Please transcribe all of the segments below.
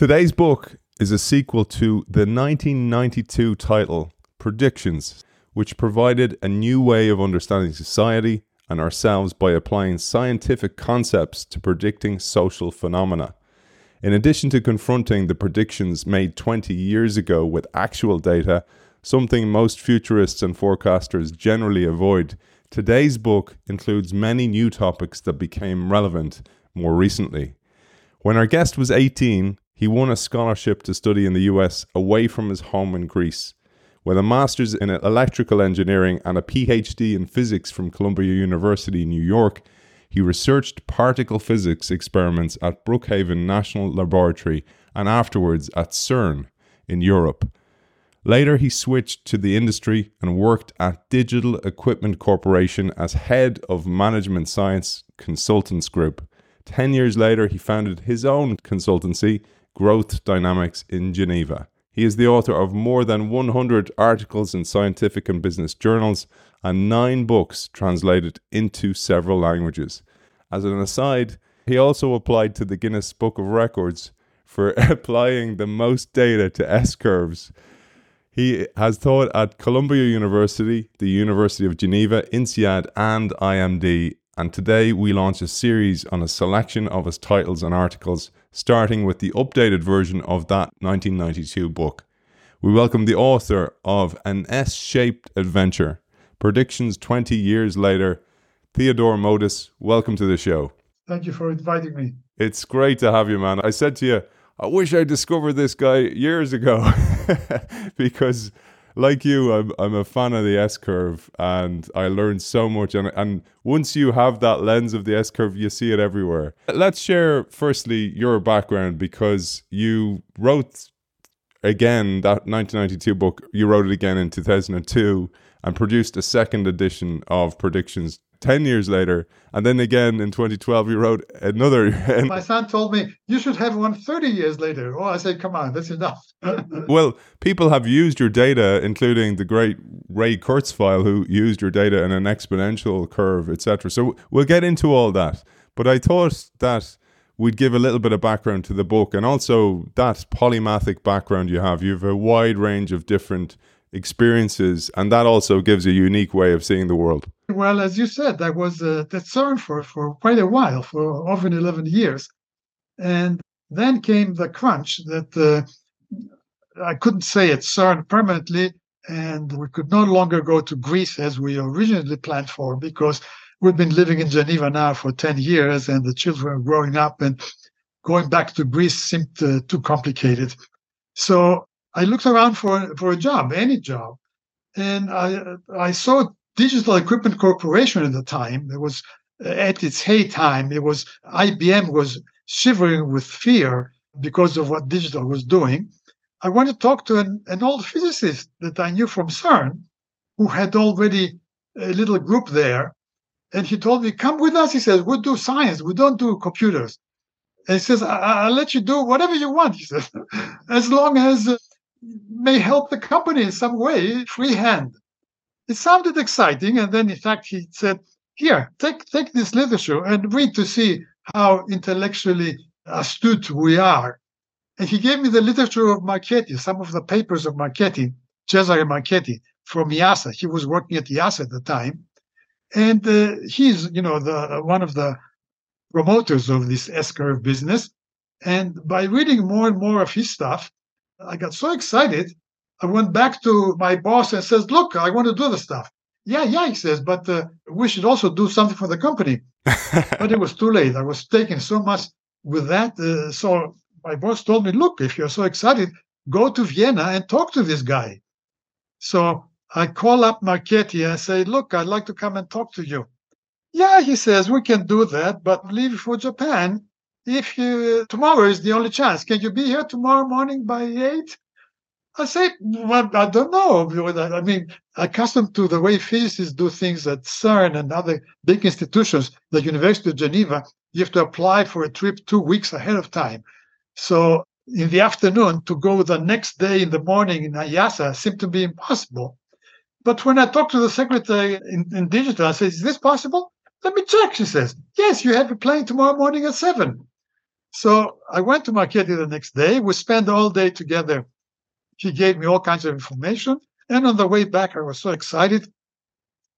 Today's book is a sequel to the 1992 title Predictions, which provided a new way of understanding society and ourselves by applying scientific concepts to predicting social phenomena. In addition to confronting the predictions made 20 years ago with actual data, something most futurists and forecasters generally avoid, today's book includes many new topics that became relevant more recently. When our guest was 18, he won a scholarship to study in the US away from his home in Greece. With a master's in electrical engineering and a PhD in physics from Columbia University New York, he researched particle physics experiments at Brookhaven National Laboratory and afterwards at CERN in Europe. Later, he switched to the industry and worked at Digital Equipment Corporation as head of Management Science Consultants Group. Ten years later, he founded his own consultancy, Growth Dynamics, in Geneva. He is the author of more than 100 articles in scientific and business journals and nine books translated into several languages. As an aside, he also applied to the Guinness Book of Records for applying the most data to S curves. He has taught at Columbia University, the University of Geneva, INSEAD, and IMD. And today we launch a series on a selection of his titles and articles, starting with the updated version of that 1992 book. We welcome the author of An S Shaped Adventure Predictions 20 years later. Theodore Modis, welcome to the show. Thank you for inviting me. It's great to have you, man. I said to you, I wish I discovered this guy years ago because, like you, I'm, I'm a fan of the S curve and I learned so much. And, and once you have that lens of the S curve, you see it everywhere. Let's share, firstly, your background because you wrote again that 1992 book, you wrote it again in 2002 and produced a second edition of Predictions 10 years later. And then again in 2012, you wrote another. My son told me, you should have one 30 years later. Oh, I said, come on, that's enough. well, people have used your data, including the great Ray Kurzweil, who used your data in an exponential curve, etc. So we'll get into all that. But I thought that we'd give a little bit of background to the book and also that polymathic background you have. You have a wide range of different experiences, and that also gives a unique way of seeing the world. Well, as you said, that was uh, at CERN for, for quite a while, for over 11 years. And then came the crunch that uh, I couldn't say at CERN permanently, and we could no longer go to Greece as we originally planned for because we've been living in Geneva now for 10 years, and the children are growing up, and going back to Greece seemed uh, too complicated. So I looked around for for a job, any job, and I I saw Digital Equipment Corporation at the time. It was uh, at its heyday time. It was IBM was shivering with fear because of what digital was doing. I wanted to talk to an, an old physicist that I knew from CERN, who had already a little group there. And he told me, come with us. He says, we do science. We don't do computers. And he says, I- will let you do whatever you want. He says, as long as uh, may help the company in some way, free hand. It sounded exciting, and then in fact he said, "Here, take take this literature and read to see how intellectually astute we are." And he gave me the literature of Marchetti, some of the papers of Marchetti, Cesare Marchetti from IIASA. He was working at IIASA at the time, and uh, he's you know the one of the promoters of this S curve business. And by reading more and more of his stuff, I got so excited. I went back to my boss and says, "Look, I want to do the stuff." Yeah, yeah, he says, but uh, we should also do something for the company. but it was too late. I was taking so much with that. Uh, so my boss told me, "Look, if you're so excited, go to Vienna and talk to this guy." So I call up Marchetti and say, "Look, I'd like to come and talk to you." Yeah, he says, "We can do that, but leave for Japan if you uh, tomorrow is the only chance, can you be here tomorrow morning by eight? I say, well, I don't know. I mean, accustomed to the way physicists do things at CERN and other big institutions, the University of Geneva, you have to apply for a trip two weeks ahead of time. So in the afternoon, to go the next day in the morning in IIASA seemed to be impossible. But when I talked to the secretary in, in digital, I said, is this possible? Let me check, she says. Yes, you have a plane tomorrow morning at seven. So I went to Marchetti the next day. We spent all day together. He gave me all kinds of information. And on the way back, I was so excited.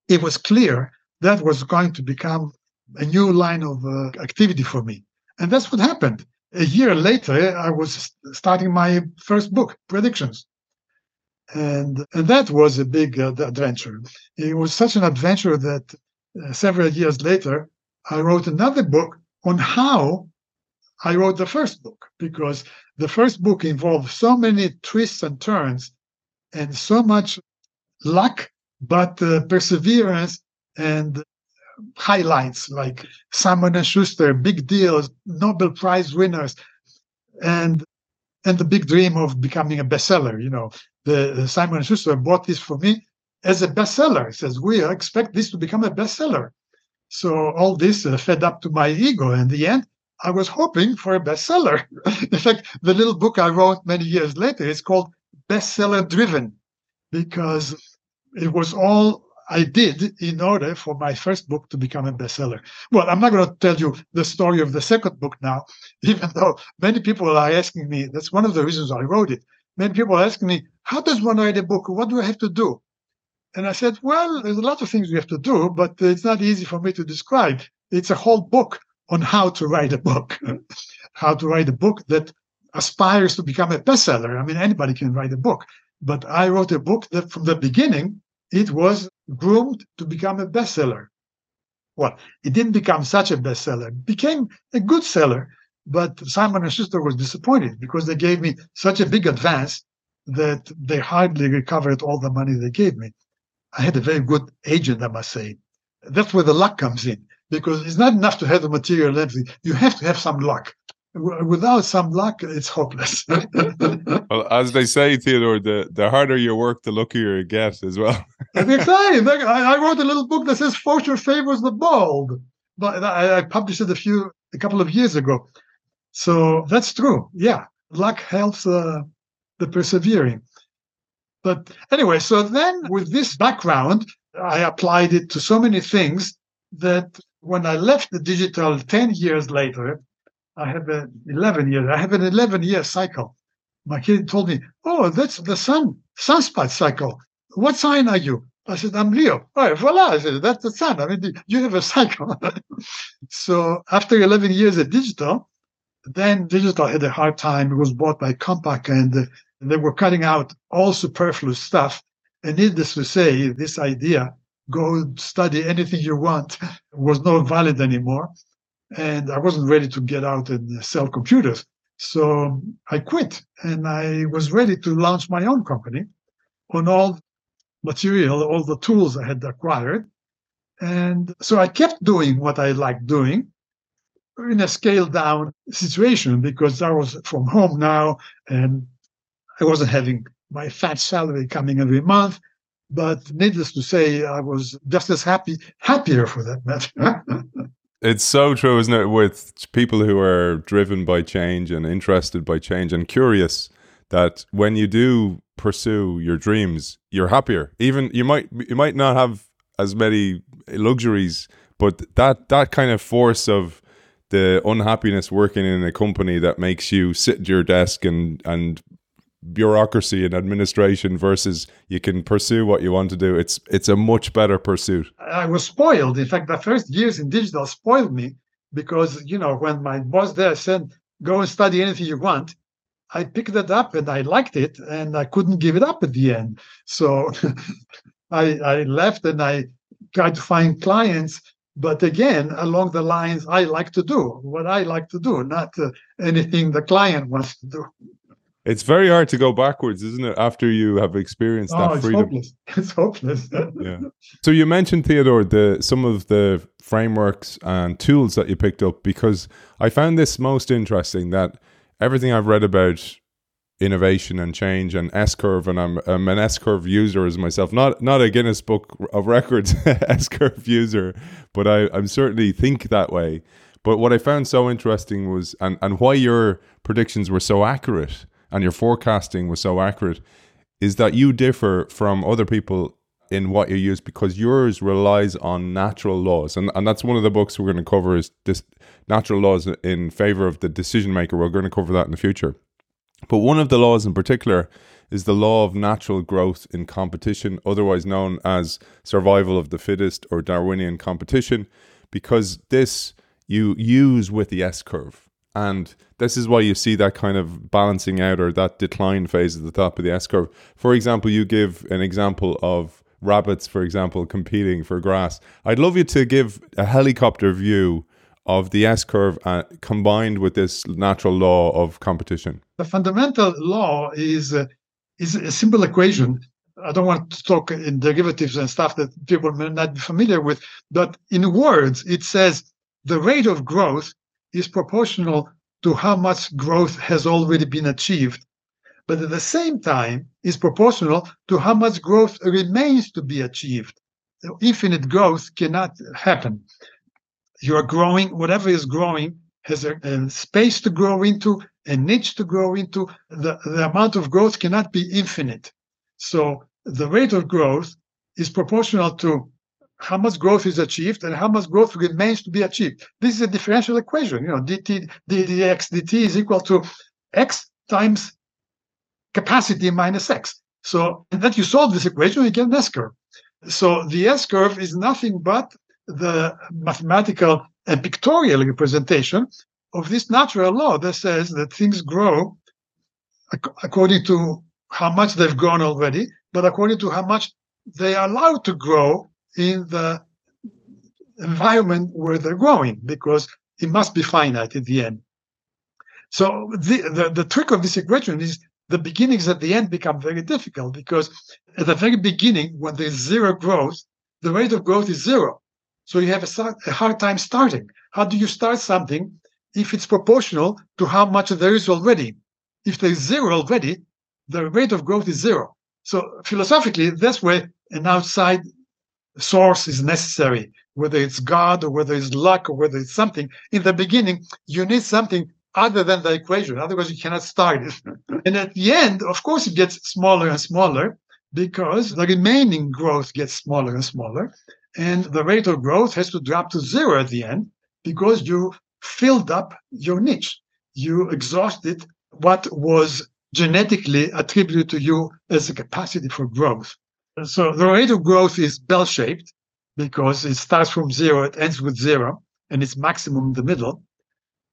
It was clear that was going to become a new line of uh, activity for me. And that's what happened. A year later, I was starting my first book, Predictions. And, and that was a big uh, adventure. It was such an adventure that uh, several years later, I wrote another book on how I wrote the first book, because the first book involved so many twists and turns and so much luck, but uh, perseverance and highlights like Simon and Schuster, big deals, Nobel Prize winners, and and the big dream of becoming a bestseller. You know, the Simon and Schuster bought this for me as a bestseller. He says we expect this to become a bestseller. So all this uh, fed up to my ego. In the end, I was hoping for a bestseller. In fact, the little book I wrote many years later is called Bestseller Driven because it was all I did in order for my first book to become a bestseller. Well, I'm not going to tell you the story of the second book now, even though many people are asking me. That's one of the reasons I wrote it. Many people are asking me, how does one write a book? What do I have to do? And I said, well, there's a lot of things you have to do, but it's not easy for me to describe. It's a whole book on how to write a book, how to write a book that aspires to become a bestseller. I mean, anybody can write a book, but I wrote a book that from the beginning, it was groomed to become a bestseller. Well, it didn't become such a bestseller. It became a good seller, but Simon and Schuster was disappointed because they gave me such a big advance that they hardly recovered all the money they gave me. I had a very good agent, I must say. That's where the luck comes in because it's not enough to have the material everything. You have to have some luck. Without some luck, it's hopeless. well, as they say, Theodore, the, the harder you work, the luckier you get as well. exactly. I, I wrote a little book that says "Fortune favors the bold," but I, I published it a few, a couple of years ago. So that's true. Yeah, luck helps uh, the persevering. But anyway, so then with this background, I applied it to so many things that when I left the digital 10 years later, I have an 11 years, I have an 11 year cycle. My kid told me, Oh, that's the sun, sunspot cycle. What sign are you? I said, I'm Leo. Oh, voila. I said, that's the sun. I mean, you have a cycle. so after 11 years at digital, then digital had a hard time. It was bought by Compaq and they were cutting out all superfluous stuff. And needless to say, this idea, go study anything you want, was not valid anymore. And I wasn't ready to get out and sell computers. So I quit and I was ready to launch my own company on all material, all the tools I had acquired. And so I kept doing what I liked doing in a scaled down situation because I was from home now and I wasn't having my fat salary coming every month. But needless to say, I was just as happy, happier for that matter. it's so true, isn't it? With people who are driven by change and interested by change and curious, that when you do pursue your dreams, you're happier. Even you might you might not have as many luxuries, but that that kind of force of the unhappiness working in a company that makes you sit at your desk and and bureaucracy and administration versus you can pursue what you want to do. It's it's a much better pursuit. I was spoiled. In fact the first years in digital spoiled me because you know when my boss there said go and study anything you want i picked it up and i liked it and i couldn't give it up at the end. So i i left and i tried to find clients but again along the lines i like to do what i like to do not uh, anything the client wants to do it's very hard to go backwards, isn't it? After you have experienced oh, that freedom. Hopeless. It's hopeless. yeah. So you mentioned Theodore the some of the frameworks and tools that you picked up because I found this most interesting that everything I've read about innovation and change and S curve and I'm, I'm an S curve user as myself not not a Guinness Book of Records S curve user but I I'm certainly think that way but what I found so interesting was and and why your predictions were so accurate and your forecasting was so accurate is that you differ from other people in what you use because yours relies on natural laws. And, and that's one of the books we're going to cover is this natural laws in favor of the decision maker. We're going to cover that in the future. But one of the laws in particular is the law of natural growth in competition, otherwise known as survival of the fittest or Darwinian competition, because this you use with the S curve. And this is why you see that kind of balancing out or that decline phase at the top of the S curve. For example, you give an example of rabbits, for example, competing for grass. I'd love you to give a helicopter view of the S curve uh, combined with this natural law of competition. The fundamental law is uh, is a simple equation. I don't want to talk in derivatives and stuff that people may not be familiar with, but in words, it says the rate of growth is proportional to how much growth has already been achieved, but at the same time is proportional to how much growth remains to be achieved. Infinite growth cannot happen. You are growing, whatever is growing has a, a space to grow into, a niche to grow into. The, the amount of growth cannot be infinite. So the rate of growth is proportional to how much growth is achieved and how much growth remains to be achieved. This is a differential equation. You know, dt dx dt is equal to x times capacity minus x. So that you solve this equation, you get an S curve. So the S curve is nothing but the mathematical and pictorial representation of this natural law that says that things grow ac- according to how much they've grown already, but according to how much they are allowed to grow in the environment where they're growing because it must be finite at the end. So the, the, the trick of this equation is the beginnings at the end become very difficult because at the very beginning, when there's zero growth, the rate of growth is zero. So you have a, a hard time starting. How do you start something if it's proportional to how much there is already? If there's zero already, the rate of growth is zero. So philosophically, that's where an outside source is necessary, whether it's God or whether it's luck or whether it's something. In the beginning, you need something other than the equation, otherwise you cannot start it. and at the end, of course, it gets smaller and smaller because the remaining growth gets smaller and smaller. And the rate of growth has to drop to zero at the end because you filled up your niche. You exhausted what was genetically attributed to you as a capacity for growth. So the rate of growth is bell shaped because it starts from zero, it ends with zero, and it's maximum in the middle.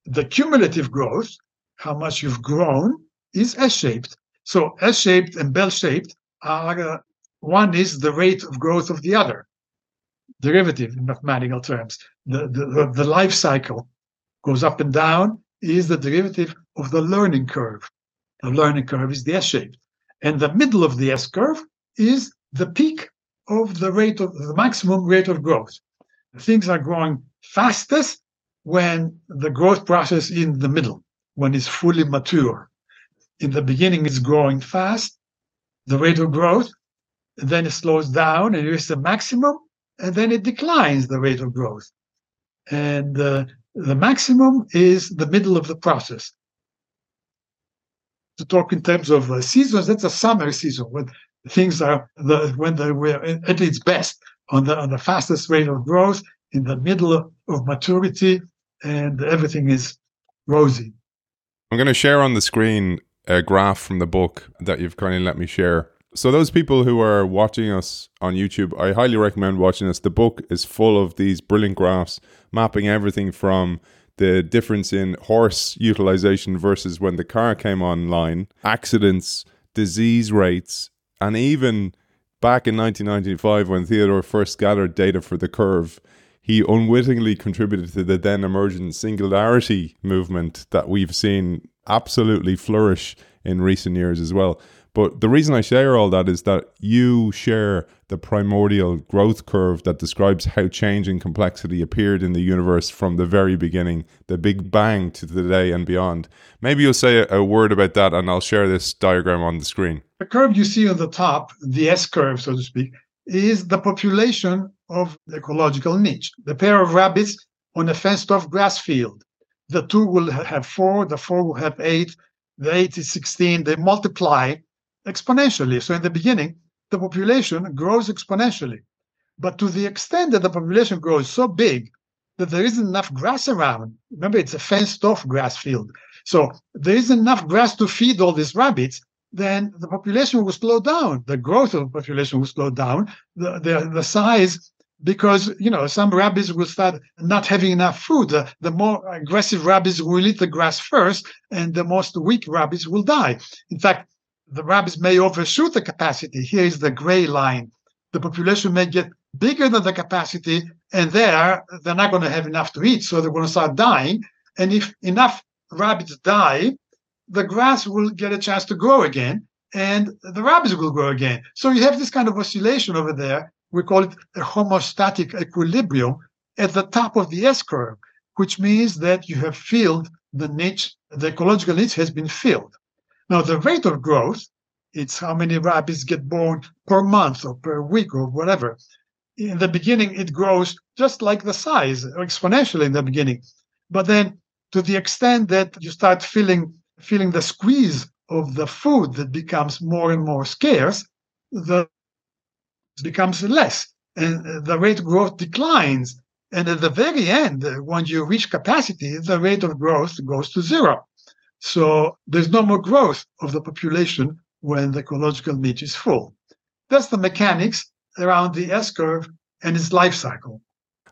The cumulative growth, how much you've grown, is S shaped. So S shaped and bell shaped are uh, one is the rate of growth of the other, derivative in mathematical terms. The, the, the life cycle goes up and down is the derivative of the learning curve. The learning curve is the S shaped. And the middle of the S curve is the peak of the rate of the maximum rate of growth. Things are growing fastest when the growth process is in the middle, when it's fully mature. In the beginning, it's growing fast, the rate of growth, then it slows down and reaches the maximum, and then it declines the rate of growth. And uh, the maximum is the middle of the process. To talk in terms of uh, seasons, that's a summer season when things are the, when they were at its best on the on the fastest rate of growth in the middle of, maturity and everything is rosy. I'm going to share on the screen a graph from the book that you've kindly let me share. So those people who are watching us on youtube i highly recommend watching this. The book is full of these brilliant graphs mapping everything from the difference in horse utilization versus when the car came online accidents disease rates and even back in 1995, when Theodore first gathered data for the curve, he unwittingly contributed to the then emergent singularity movement that we've seen absolutely flourish in recent years as well. But the reason I share all that is that you share the primordial growth curve that describes how change and complexity appeared in the universe from the very beginning, the Big Bang to today and beyond. Maybe you'll say a, a word about that and I'll share this diagram on the screen. The curve you see on the top, the S curve, so to speak, is the population of the ecological niche. The pair of rabbits on a fenced off grass field. The two will have four, the four will have eight, the eight is 16. They multiply exponentially. So in the beginning, the population grows exponentially. But to the extent that the population grows so big that there isn't enough grass around, remember it's a fenced off grass field. So there isn't enough grass to feed all these rabbits, then the population will slow down. The growth of the population will slow down. The, the, the size because you know some rabbits will start not having enough food. The, the, more aggressive rabbits will eat the grass first, and the most weak rabbits will die. In fact, the rabbits may overshoot the capacity. Here is the gray line. The population may get bigger than the capacity, and there they're not going to have enough to eat, so they're going to start dying. And if enough rabbits die, the grass will get a chance to grow again, and the rabbits will grow again. So you have this kind of oscillation over there we call it a homeostatic equilibrium at the top of the S curve, which means that you have filled the niche, the ecological niche has been filled. Now, the rate of growth, it's how many rabbits get born per month or per week or whatever. In the beginning, it grows just like the size, exponentially in the beginning. But then, to the extent that you start feeling feeling the squeeze of the food that becomes more and more scarce, the becomes less and the rate of growth declines. And at the very end, when you reach capacity, the rate of growth goes to zero. So there's no more growth of the population when the ecological niche is full. That's the mechanics around the S curve and its life cycle.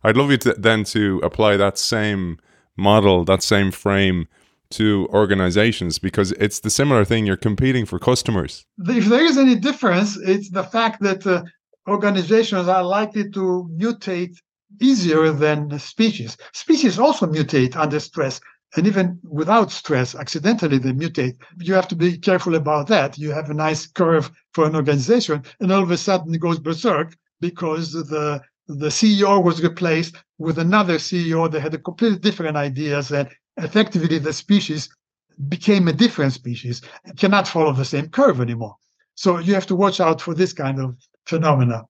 I'd love you to, then to apply that same model, that same frame to organizations because it's the similar thing. You're competing for customers. If there is any difference, it's the fact that uh, organizations are likely to mutate easier than species. Species also mutate under stress, and even without stress, accidentally they mutate. You have to be careful about that. You have a nice curve for an organization, and all of a sudden it goes berserk because the the CEO was replaced with another CEO that had a completely different ideas, and effectively the species became a different species. It cannot follow the same curve anymore. So you have to watch out for this kind of phenomena.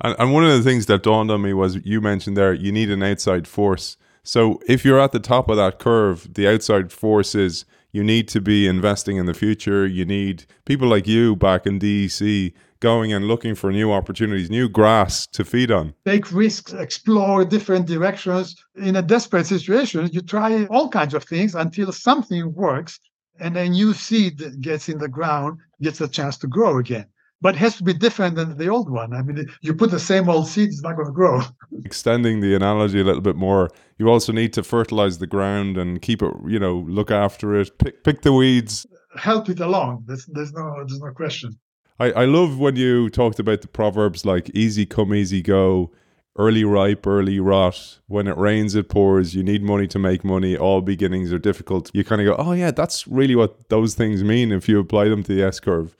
And, and one of the things that dawned on me was you mentioned there you need an outside force. So if you're at the top of that curve, the outside force is you need to be investing in the future. You need people like you back in DEC going and looking for new opportunities, new grass to feed on. Take risks, explore different directions. In a desperate situation, you try all kinds of things until something works and a new seed gets in the ground, gets a chance to grow again but it has to be different than the old one. I mean, you put the same old seed, it's not going to grow. Extending the analogy a little bit more, you also need to fertilize the ground and keep it, you know, look after it, pick, pick the weeds, help it along. There's, there's no, there's no question. I, I love when you talked about the proverbs like easy come, easy go, early ripe, early rot. When it rains, it pours. You need money to make money. All beginnings are difficult. You kind of go, oh, yeah, that's really what those things mean if you apply them to the S curve.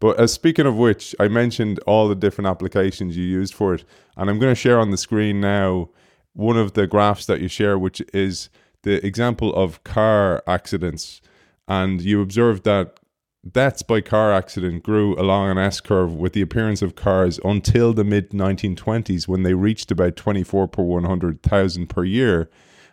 But uh, speaking of which, I mentioned all the different applications you used for it, and I'm going to share on the screen now one of the graphs that you share, which is the example of car accidents, and you observed that deaths by car accident grew along an S curve with the appearance of cars until the mid 1920s when they reached about 24 per 100,000 per year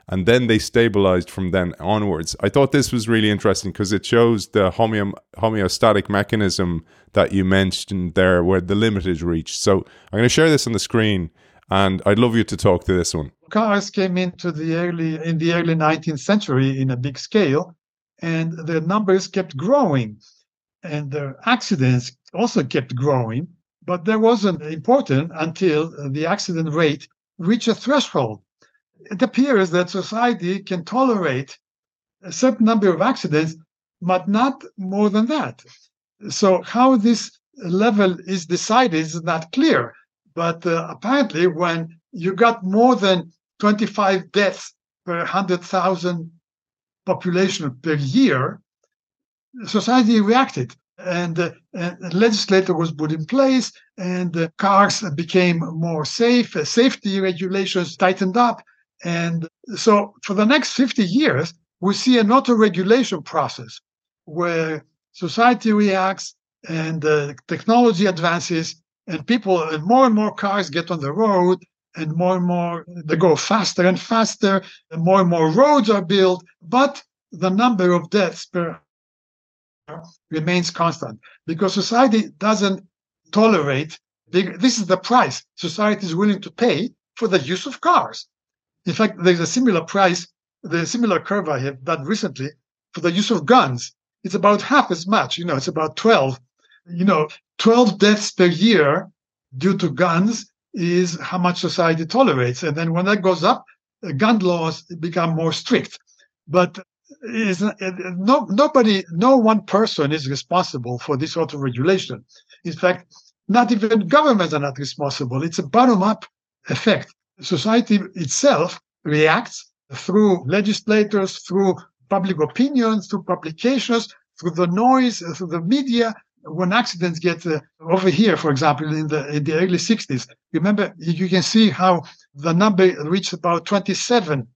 and then they stabilized from then onwards. I thought this was really interesting because it shows the homeo- homeostatic mechanism that you mentioned there, where the limit is reached. So I'm going to share this on the screen, and I'd love you to talk to this one. Cars came into the early in the early 19th century in a big scale, and the numbers kept growing, and the accidents also kept growing. But that wasn't important until the accident rate reached a threshold it appears that society can tolerate a certain number of accidents, but not more than that. So, how this level is decided is not clear. But uh, apparently, when you got more than 25 deaths per 100,000 population per year, society reacted. And, uh, legislator was put in place, and uh, cars became more safe. Uh, safety regulations tightened up, and so for the next 50 years, we see an auto-regulation process where society reacts and uh, technology advances and people and more and more cars get on the road and more and more they go faster and faster and more and more roads are built but the number of deaths per remains constant because society doesn't tolerate big. This is the price society is willing to pay for the use of cars. In fact, there's a similar price, the similar curve I have done recently for the use of guns. It's about half as much. You know, it's about 12. You know, 12 deaths per year due to guns is how much society tolerates. And then when that goes up, gun laws become more strict. But is no nobody, no one person is responsible for this sort of regulation. In fact, not even governments are not responsible. It's a bottom-up effect. Society itself reacts through legislators, through public opinion, through publications, through the noise, through the media. When accidents get uh, over here, for example, in the in the early 60s, remember you can see how the number reached about 27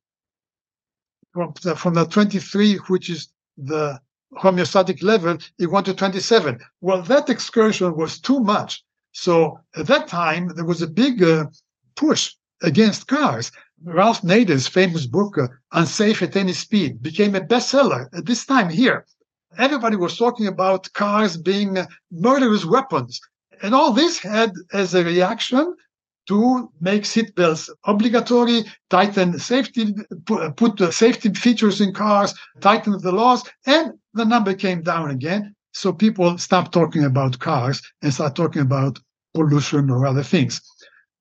from the, from the 23, which is the homeostatic level, it went to 27. Well, that excursion was too much. So at that time, there was a big uh, push against cars. Ralph Nader's famous book, uh, Unsafe at Any Speed, became a bestseller at this time here. Everybody was talking about cars being uh, murderous weapons. And all this had as a reaction to make seatbelts obligatory, tighten safety, put the safety features in cars, tighten the laws, and the number came down again. So people stopped talking about cars and start talking about pollution or other things.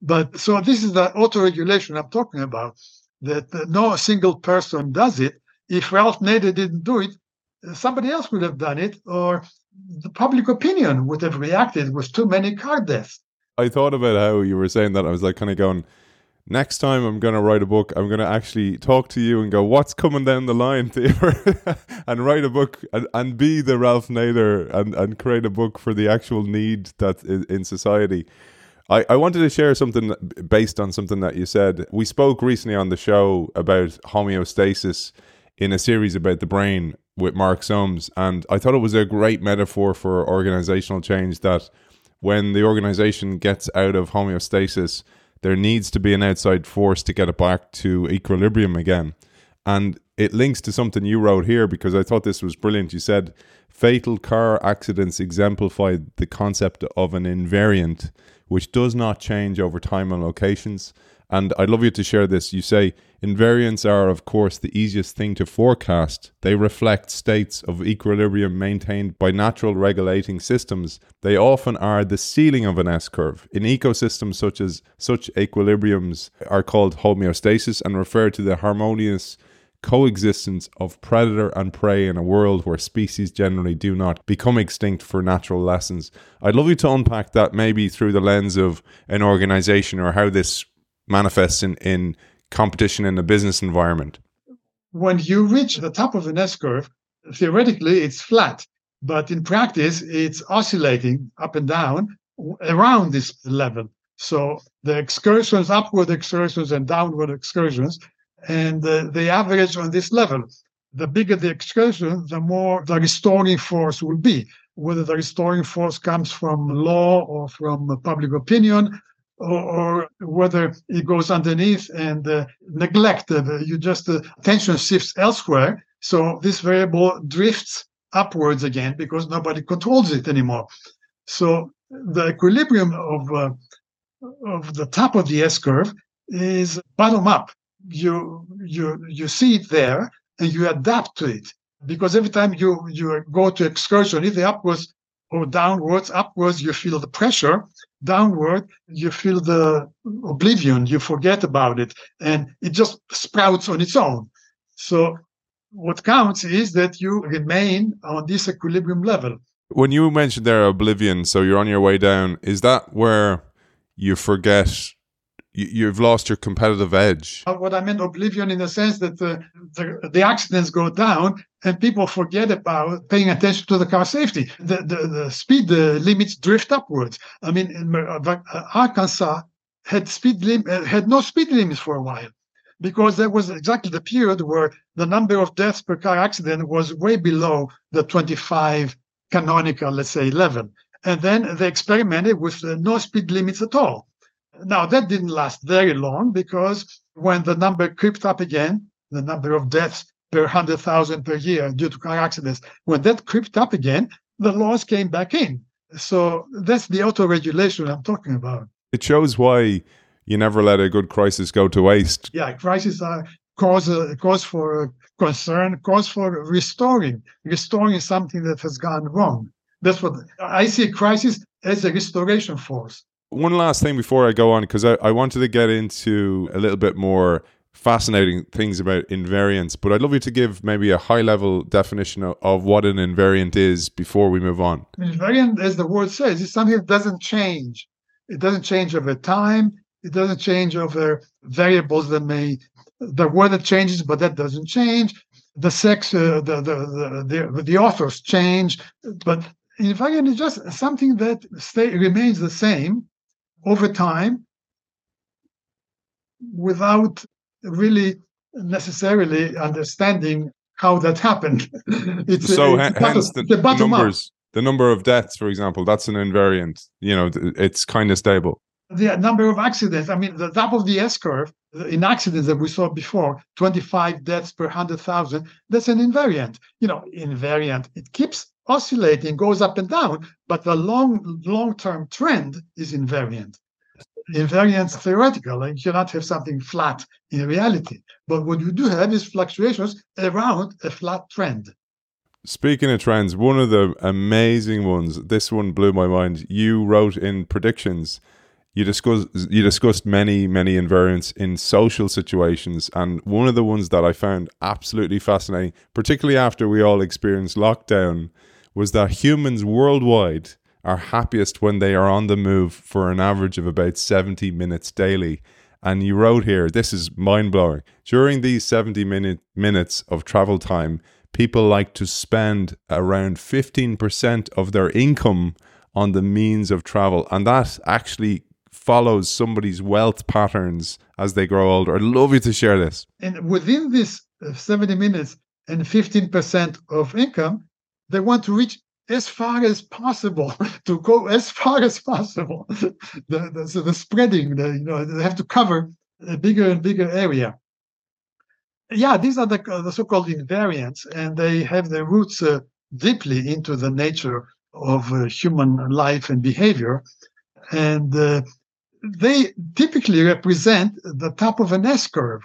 But so this is the auto regulation I'm talking about, that no single person does it. If Ralph Nader didn't do it, somebody else would have done it, or the public opinion would have reacted with too many car deaths. I thought about how you were saying that. I was like, kind of going, next time I'm going to write a book, I'm going to actually talk to you and go, what's coming down the line, Theodore? and write a book and, and be the Ralph Nader and, and create a book for the actual need that in, in society. I, I wanted to share something based on something that you said. We spoke recently on the show about homeostasis in a series about the brain with Mark Solms, and I thought it was a great metaphor for organizational change that when the organization gets out of homeostasis, there needs to be an outside force to get it back to equilibrium again. And it links to something you wrote here because I thought this was brilliant. You said fatal car accidents exemplify the concept of an invariant which does not change over time and locations. And I'd love you to share this. You say invariants are, of course, the easiest thing to forecast. They reflect states of equilibrium maintained by natural regulating systems. They often are the ceiling of an S curve. In ecosystems such as such equilibriums are called homeostasis and refer to the harmonious coexistence of predator and prey in a world where species generally do not become extinct for natural lessons. I'd love you to unpack that maybe through the lens of an organization or how this manifests in, in competition in a business environment. When you reach the top of an S curve, theoretically it's flat, but in practice it's oscillating up and down around this level. So the excursions, upward excursions and downward excursions and uh, they average on this level. The bigger the excursion, the more the restoring force will be. Whether the restoring force comes from law or from public opinion, or, or whether it goes underneath and uh, neglect, uh, you just uh, attention shifts elsewhere. So this variable drifts upwards again because nobody controls it anymore. So the equilibrium of uh, of the top of the S curve is bottom up you you you see it there and you adapt to it. Because every time you you go to excursion either upwards or downwards upwards you feel the pressure downward you feel the oblivion you forget about it and it just sprouts on its own. So what counts is that you remain on this equilibrium level. When you mentioned there oblivion so you're on your way down is that where you forget you've lost your competitive edge. Uh, what I meant oblivion in the sense that the, the, the, accidents go down and people forget about paying attention to the car safety. The, the, the speed the limits drift upwards. I mean, uh, Arkansas had speed lim- uh, had no speed limits for a while because that was exactly the period where the number of deaths per car accident was way below the 25 canonical, let's say, level. And then they experimented with uh, no speed limits at all now, that didn't last very long because when the number crept up again, the number of deaths per 100,000 per year due to car accidents, when that crept up again, the laws came back in. So that's the auto-regulation I'm talking about. It shows why you never let a good crisis go to waste. Yeah, crises are cause a cause for concern, cause for restoring, restoring something that has gone wrong. That's what I see crisis as a restoration force. One last thing before I go on, because I, I wanted to get into a little bit more fascinating things about invariance, but I'd love you to give maybe a high level definition of, of what an invariant is before we move on. Invariant, as the word says, is something that doesn't change. It doesn't change over time. It doesn't change over variables that may the word that changes, but that doesn't change. The sex, uh, the, the, the the the authors change, but invariant is just something that stay remains the same over time without really necessarily understanding how that happened. it's so it's hence the, the, the numbers, up. the number of deaths, for example, that's an invariant. You know, it's kind of stable. The uh, number of accidents. I mean, the top of the S curve in accidents that we saw before, 25 deaths per hundred thousand. That's an invariant. You know, invariant. It keeps oscillating, goes up and down, but the long long term trend is invariant invariance theoretical. Like you cannot have something flat in reality. But what you do have is fluctuations around a flat trend. Speaking of trends, one of the amazing ones, this one blew my mind. You wrote in predictions, you discussed you discussed many, many invariants in social situations. And one of the ones that I found absolutely fascinating, particularly after we all experienced lockdown, was that humans worldwide are happiest when they are on the move for an average of about 70 minutes daily. And you wrote here, this is mind blowing. During these 70 minute, minutes of travel time, people like to spend around 15% of their income on the means of travel. And that actually follows somebody's wealth patterns as they grow older. I'd love you to share this. And within this uh, 70 minutes and 15% of income, they want to reach as far as possible to go as far as possible. the, the, so the spreading, the, you know, they have to cover a bigger and bigger area. Yeah, these are the, the so-called invariants, and they have their roots uh, deeply into the nature of uh, human life and behavior, and uh, they typically represent the top of an S curve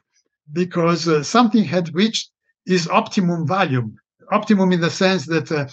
because uh, something had reached its optimum value. Optimum in the sense that uh,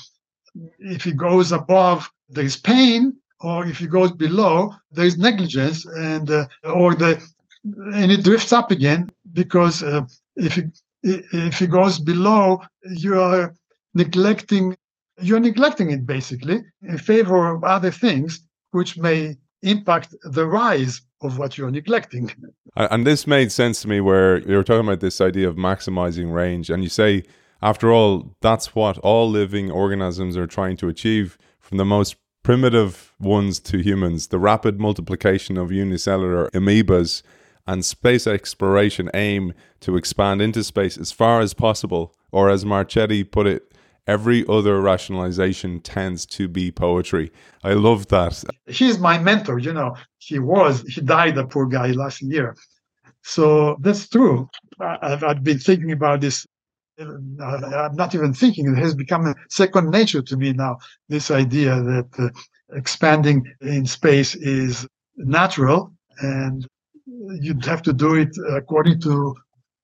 if it goes above, there is pain, or if it goes below, there is negligence, and uh, or the and it drifts up again because uh, if it if it goes below, you are neglecting you're neglecting it basically in favor of other things which may impact the rise of what you're neglecting. And this made sense to me where you were talking about this idea of maximizing range, and you say after all, that's what all living organisms are trying to achieve from the most primitive ones to humans. The rapid multiplication of unicellular amoebas and space exploration aim to expand into space as far as possible, or as Marchetti put it, every other rationalization tends to be poetry. I love that. He's my mentor, you know. He was, he died, the poor guy, last year. So that's true. I've, I've been thinking about this I'm not even thinking. It has become a second nature to me now. This idea that uh, expanding in space is natural, and you'd have to do it according to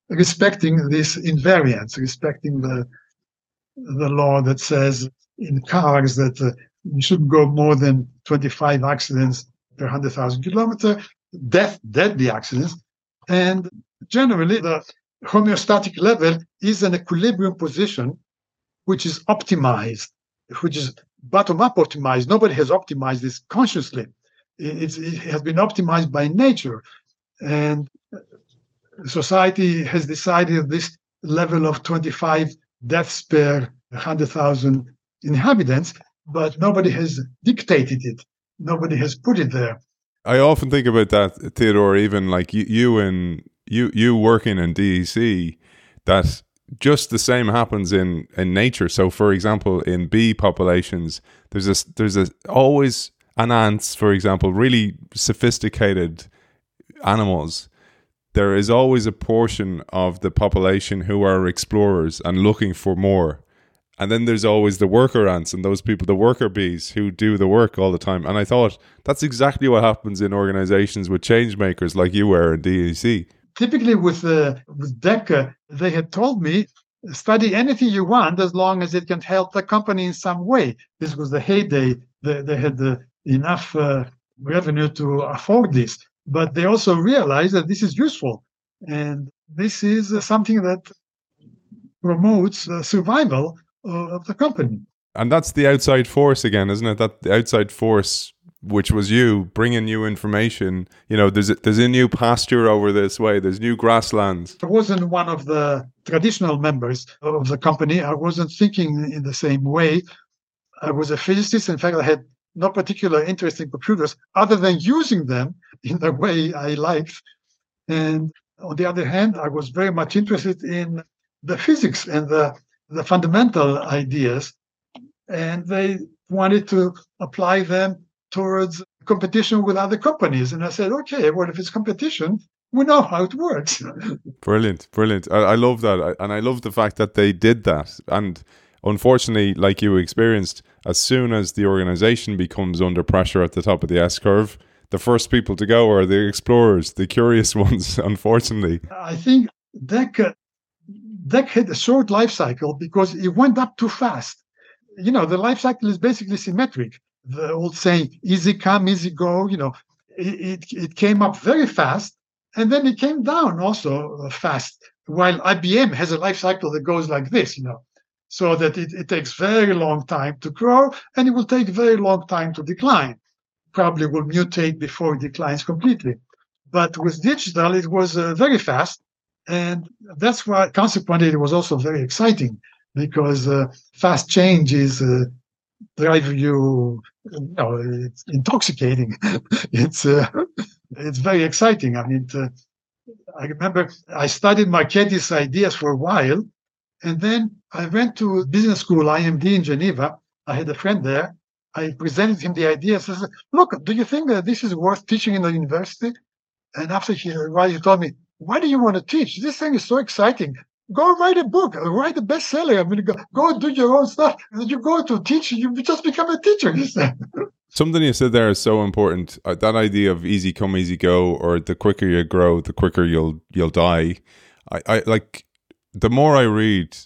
respecting this invariance, respecting the the law that says in cars that uh, you shouldn't go more than 25 accidents per 100,000 kilometer, death, deadly accidents, and generally the homeostatic level is an equilibrium position which is optimized, which is bottom up optimized. Nobody has optimized this consciously. It's, it has been optimized by nature. And society has decided this level of 25 deaths per 100,000 inhabitants, but nobody has dictated it. Nobody has put it there. I often think about that, Theodore, even like you, you and you you working in DEC that just the same happens in in nature. So, for example, in bee populations, there's a there's a always an ants, for example, really sophisticated animals. There is always a portion of the population who are explorers and looking for more. And then there's always the worker ants and those people, the worker bees who do the work all the time. And I thought that's exactly what happens in organizations with change makers like you were in DEC. Typically, with, uh, with they had told me study anything you want as long as it can help the company in some way. This was the heyday. They, they had uh, enough uh, revenue to afford this, but they also realized that this is useful. And this is uh, something that promotes the survival of the company. And that's the outside force again, isn't it? That the outside force, which was you bringing new information. You know, there's a, there's a new pasture over this way. There's new grasslands. I wasn't one of the traditional members of the company. I wasn't thinking in the same way. I was a physicist. In fact, I had no particular interest in computers other than using them in the way I liked. And on the other hand, I was very much interested in the physics and the, the fundamental ideas. And they wanted to apply them towards competition with other companies. And I said, okay, well, if it's competition, we know how it works. brilliant, brilliant. I, I love that. and I love the fact that they did that. And unfortunately, like you experienced, as soon as the organization becomes under pressure at the top of the S curve, the first people to go are the explorers, the curious ones, unfortunately. I think DEC, DEC had a short life cycle because it went up too fast. You know, the life cycle is basically symmetric. The old saying, easy come, easy go, you know, it, it, it came up very fast and then it came down also uh, fast. While IBM has a life cycle that goes like this, you know, so that it, it takes very long time to grow and it will take very long time to decline probably will mutate before it declines completely. But with digital, it was uh, very fast. And that's why, consequently, it was also very exciting because uh, fast changes uh, drive you, you know, it's intoxicating. it's, uh, it's very exciting. I mean, uh, I remember I studied Marchetti's ideas for a while. And then I went to business school, IMD in Geneva. I had a friend there I presented him the idea. Says, "Look, do you think that this is worth teaching in the university?" And after he arrived, he told me, "Why do you want to teach? This thing is so exciting. Go write a book, write a bestseller. I mean, go, go do your own stuff. You go to teach, you just become a teacher." He said. Something you said there is so important. Uh, that idea of easy come, easy go, or the quicker you grow, the quicker you'll you'll die. I, I like the more I read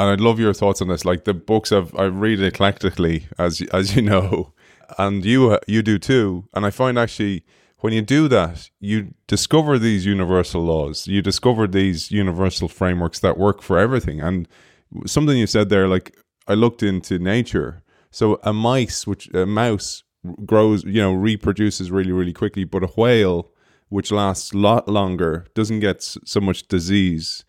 and I'd love your thoughts on this. Like the books I've I read eclectically, as as you know, and you you do too. And I find actually when you do that, you discover these universal laws. You discover these universal frameworks that work for everything. And something you said there, like I looked into nature. So a mice, which a mouse grows, you know, reproduces really really quickly, but a whale, which lasts a lot longer, doesn't get so much disease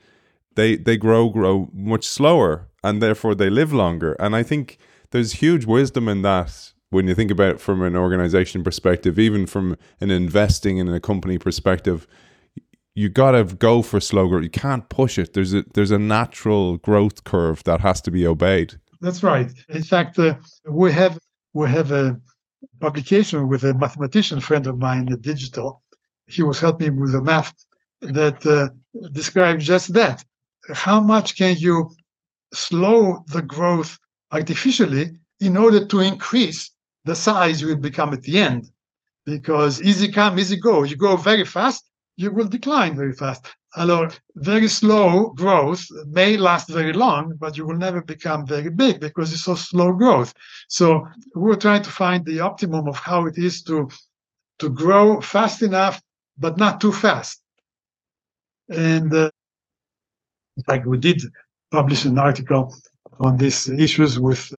they they grow grow much slower and therefore they live longer and i think there's huge wisdom in that when you think about it from an organization perspective even from an investing in a company perspective you got to go for slow growth. You can't push it. There's a there's a natural growth curve that has to be obeyed. That's right. In fact uh, we have we have a publication with a mathematician friend of mine in digital. He was helping me with the math that uh, describes just that. How much can you slow the growth artificially in order to increase the size you will become at the end? Because easy come, easy go. You go very fast, you will decline very fast. Although very slow growth may last very long, but you will never become very big because it's so slow growth. So we're trying to find the optimum of how it is to to grow fast enough, but not too fast. And uh, in fact, we did publish an article on these issues with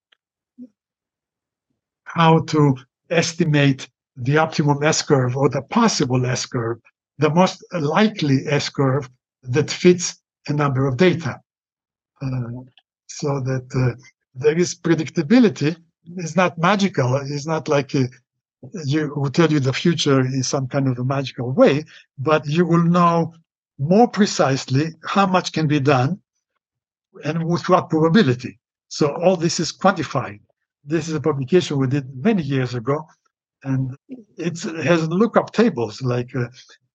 how to estimate the optimum S curve or the possible S curve, the most likely S curve that fits a number of data. Uh, so that uh, there is predictability. It's not magical. It's not like uh, you will tell you the future in some kind of a magical way, but you will know more precisely how much can be done and with what probability. So all this is quantified. This is a publication we did many years ago, and it has lookup tables like uh,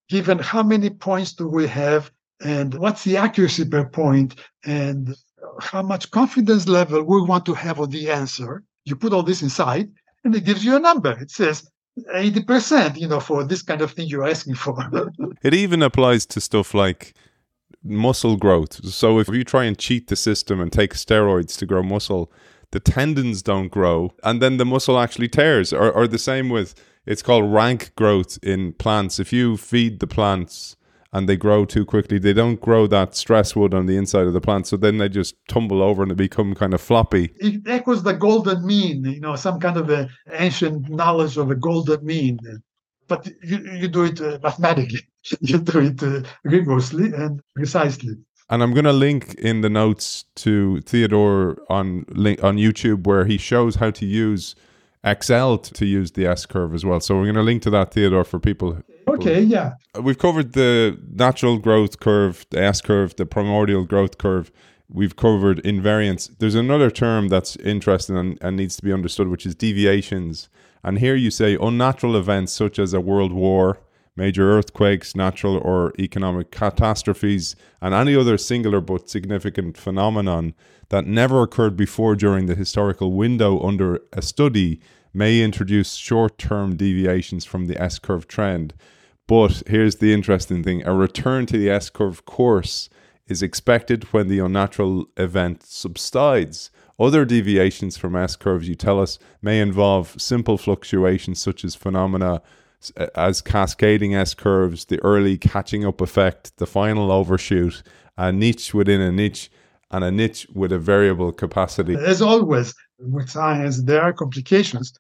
given how many points do we have and what's the accuracy per point and how much confidence level we want to have on the answer. You put all this inside, and it gives you a number. It says 80%, you know, for this kind of thing you're asking for. it even applies to stuff like muscle growth. So if you try and cheat the system and take steroids to grow muscle, the tendons don't grow and then the muscle actually tears. Or, or the same with it's called rank growth in plants. If you feed the plants and they grow too quickly, they don't grow that stress wood on the inside of the plant. So then they just tumble over and they become kind of floppy. It echoes the golden mean, you know, some kind of a ancient knowledge of a golden mean. But you, you do it uh, mathematically, you do it uh, rigorously and precisely. And I'm going to link in the notes to Theodore on on YouTube where he shows how to use Excel to use the S curve as well. So we're going to link to that Theodore for people. Okay, yeah. Uh, we've covered the natural growth curve, the S curve, the primordial growth curve. We've covered invariance. There's another term that's interesting and, and needs to be understood, which is deviations. And here you say unnatural events such as a world war, major earthquakes, natural or economic catastrophes, and any other singular but significant phenomenon that never occurred before during the historical window under a study may introduce short term deviations from the S curve trend. But here's the interesting thing a return to the S curve course is expected when the unnatural event subsides. Other deviations from S curves, you tell us, may involve simple fluctuations such as phenomena as cascading S curves, the early catching up effect, the final overshoot, a niche within a niche, and a niche with a variable capacity. As always with science, there are complications,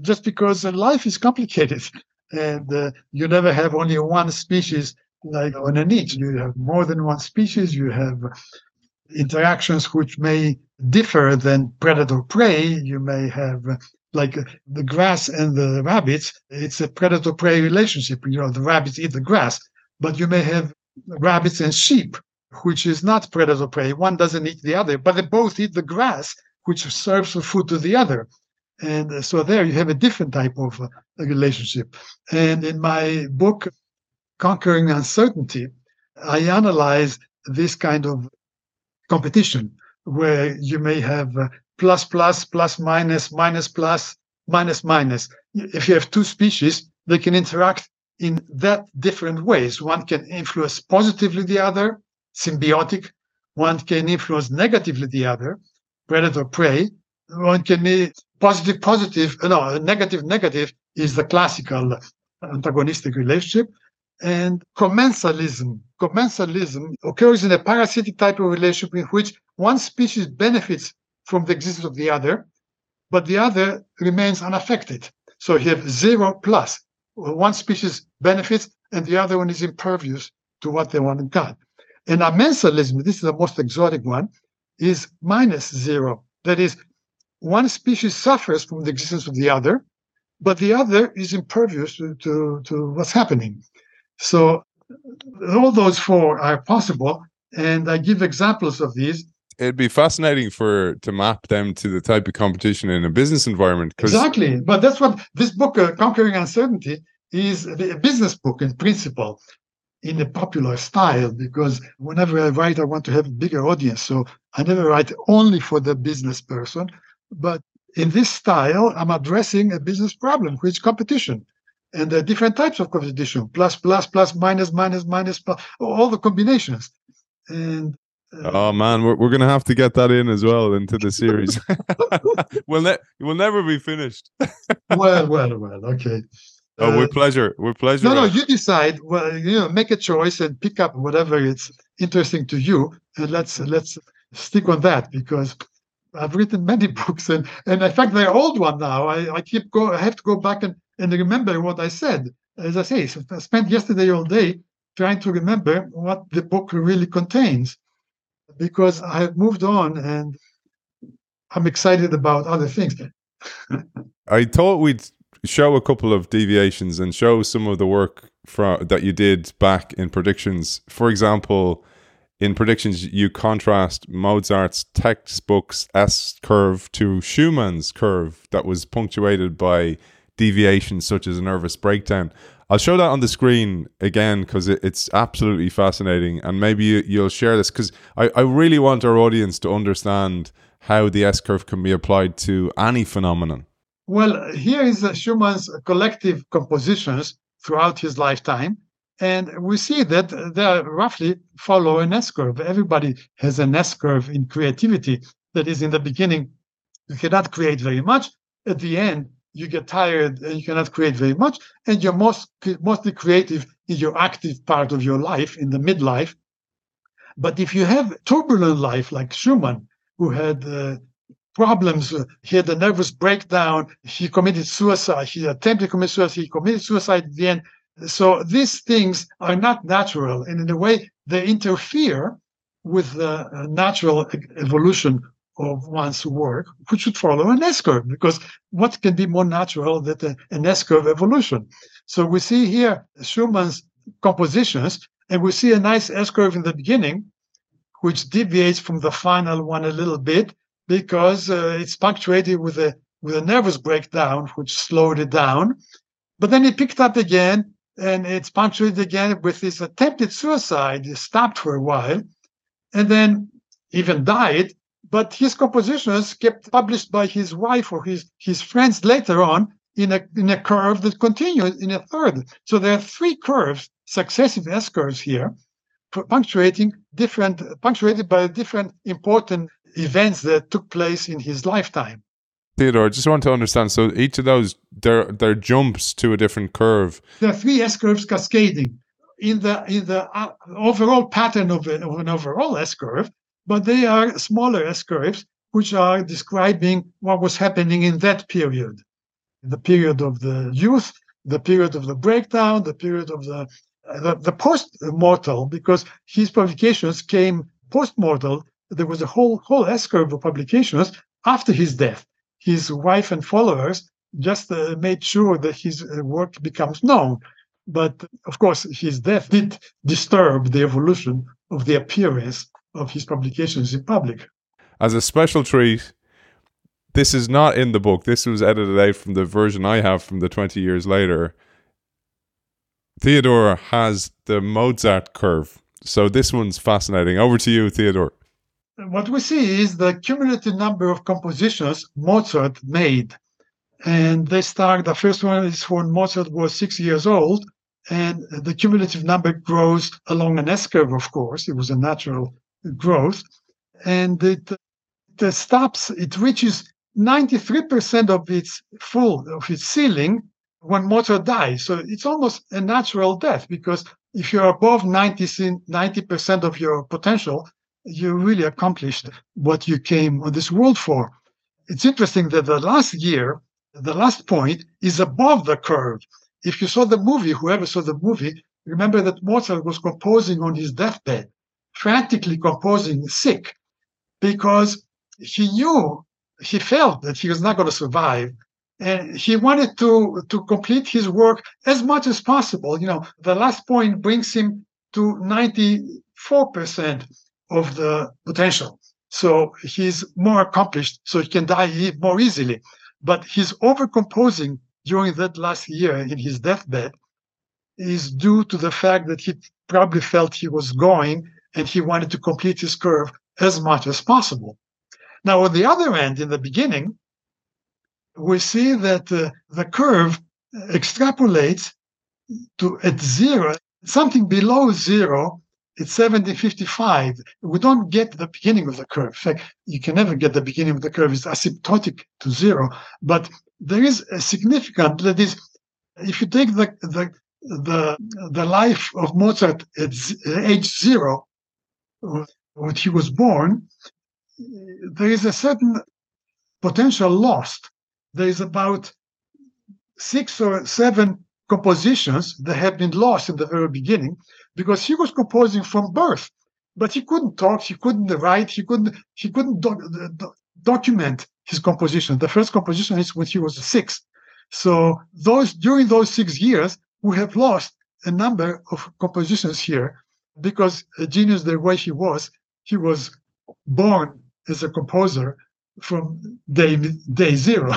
just because life is complicated, and uh, you never have only one species like on a niche. You have more than one species. You have interactions which may differ than predator prey. You may have like the grass and the rabbits, it's a predator prey relationship. You know, the rabbits eat the grass, but you may have rabbits and sheep, which is not predator prey. One doesn't eat the other, but they both eat the grass, which serves for food to the other. And so there you have a different type of uh, relationship. And in my book, Conquering Uncertainty, I analyze this kind of competition where you may have uh, plus plus plus minus minus plus minus minus. If you have two species, they can interact in that different ways. One can influence positively the other, symbiotic. One can influence negatively the other, predator prey. One can be positive positive. Uh, no, negative negative is the classical antagonistic relationship. And commensalism. Commensalism occurs in a parasitic type of relationship in which one species benefits from the existence of the other, but the other remains unaffected. So you have zero plus. One species benefits and the other one is impervious to what they want in God. And amensalism, this is the most exotic one, is minus zero. That is, one species suffers from the existence of the other, but the other is impervious to, to, to what's happening. So all those four are possible. And I give examples of these it'd be fascinating for to map them to the type of competition in a business environment. Exactly, but that's what this book, uh, Conquering Uncertainty, is a business book in principle, in a popular style. Because whenever I write, I want to have a bigger audience, so I never write only for the business person. But in this style, I'm addressing a business problem, which competition. And are different types of competition plus, plus, plus, minus, minus, minus, plus, all the combinations. And Oh man, we're, we're gonna have to get that in as well into the series. we'll ne- we'll never be finished. well, well, well. Okay. Oh, uh, with pleasure. With pleasure. No, no. You decide. Well, you know, make a choice and pick up whatever is interesting to you, and let's let's stick on that because I've written many books, and and in fact they're old one now. I, I keep go. I have to go back and and remember what I said. As I say, I spent yesterday all day trying to remember what the book really contains because I've moved on and I'm excited about other things. I thought we'd show a couple of deviations and show some of the work from, that you did back in predictions. For example, in predictions, you contrast Mozart's textbook's S curve to Schumann's curve that was punctuated by deviations such as a nervous breakdown. I'll show that on the screen again because it, it's absolutely fascinating. And maybe you, will share this because I, I really want our audience to understand how the S curve can be applied to any phenomenon. Well, here is uh, Schumann's collective compositions throughout his lifetime. And we see that they roughly follow an S curve. Everybody has an S curve in creativity. That is, in the beginning, you cannot create very much. At the end, you get tired and you cannot create very much. And you're most, mostly creative in your active part of your life, in the midlife. But if you have turbulent life like Schumann, who had uh, problems. He had a nervous breakdown. He committed suicide. He attempted to commit suicide. He committed suicide at the end. So these things are not natural. And in a way, they interfere with the uh, natural evolution of one's work, which should follow an S curve, because what can be more natural than an S curve evolution? So we see here Schumann's compositions, and we see a nice S curve in the beginning, which deviates from the final one a little bit, because uh, it's punctuated with a with a nervous breakdown, which slowed it down. But then it picked up again, and it's punctuated again with this attempted suicide. He stopped for a while, and then even died. But his compositions kept published by his wife or his his friends later on in a in a curve that continues in a third. So there are three curves, successive S curves here, punctuating different punctuated by different important events that took place in his lifetime. Theodore, I just want to understand. So each of those, there, there jumps to a different curve. There are three S curves cascading in the in the uh, overall pattern of, of an overall S curve, but they are smaller S curves which are describing what was happening in that period, the period of the youth, the period of the breakdown, the period of the the, the post-mortal, because his publications came post-mortal there was a whole whole S curve of publications after his death. His wife and followers just uh, made sure that his uh, work becomes known. But of course, his death did disturb the evolution of the appearance of his publications in public. As a special treat, this is not in the book. This was edited out from the version I have from the 20 years later. Theodore has the Mozart curve. So this one's fascinating. Over to you, Theodore what we see is the cumulative number of compositions Mozart made. And they start, the first one is when Mozart was six years old, and the cumulative number grows along an S curve, of course. It was a natural growth. And it, it stops, it reaches 93% of its full, of its ceiling when Mozart dies. So it's almost a natural death because if you're above 90, 90% of your potential, you really accomplished what you came on this world for. It's interesting that the last year, the last point is above the curve. If you saw the movie, whoever saw the movie, remember that Mozart was composing on his deathbed, frantically composing sick, because he knew, he felt that he was not going to survive. And he wanted to, to complete his work as much as possible. You know, the last point brings him to 94% of the potential. So he's more accomplished, so he can die more easily. But his overcomposing during that last year in his deathbed is due to the fact that he probably felt he was going and he wanted to complete his curve as much as possible. Now, on the other end, in the beginning, we see that uh, the curve extrapolates to at zero, something below zero it's 1755. We don't get the beginning of the curve. In fact, you can never get the beginning of the curve. It's asymptotic to zero. But there is a significant that is, if you take the the the, the life of Mozart at age zero, when he was born, there is a certain potential lost. There is about six or seven compositions that have been lost in the very beginning because he was composing from birth, but he couldn't talk, he couldn't write, he couldn't he couldn't do- uh, document his composition. The first composition is when he was six. So those during those six years, we have lost a number of compositions here because a genius the way he was, he was born as a composer from day day zero.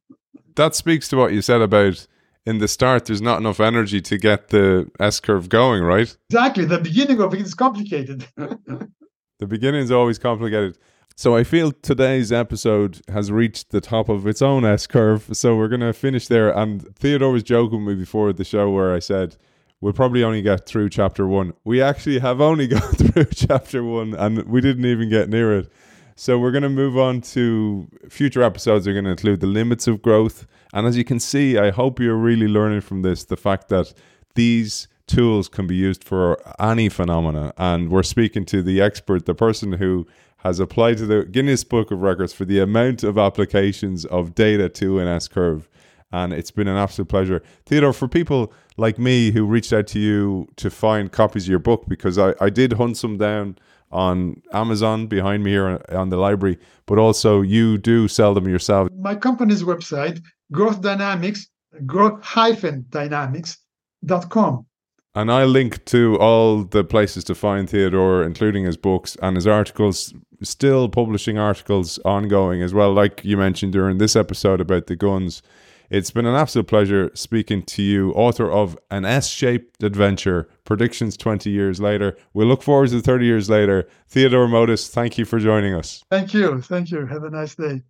that speaks to what you said about in the start, there's not enough energy to get the S curve going, right? Exactly. The beginning of it is complicated. the beginning is always complicated. So I feel today's episode has reached the top of its own S curve. So we're going to finish there. And Theodore was joking with me before the show where I said, we'll probably only get through chapter one. We actually have only got through chapter one and we didn't even get near it. So we're going to move on to future episodes. We're going to include the limits of growth, and as you can see, I hope you're really learning from this the fact that these tools can be used for any phenomena. And we're speaking to the expert, the person who has applied to the Guinness Book of Records for the amount of applications of data to an S curve. And it's been an absolute pleasure. Theodore, for people like me who reached out to you to find copies of your book, because I, I did hunt some down on Amazon behind me here on the library, but also you do sell them yourself. My company's website, Growth Dynamics, growth-dynamics.com. And I link to all the places to find Theodore, including his books and his articles, still publishing articles ongoing as well, like you mentioned during this episode about the guns it's been an absolute pleasure speaking to you, author of An S Shaped Adventure Predictions 20 Years Later. We look forward to 30 years later. Theodore Modis, thank you for joining us. Thank you. Thank you. Have a nice day.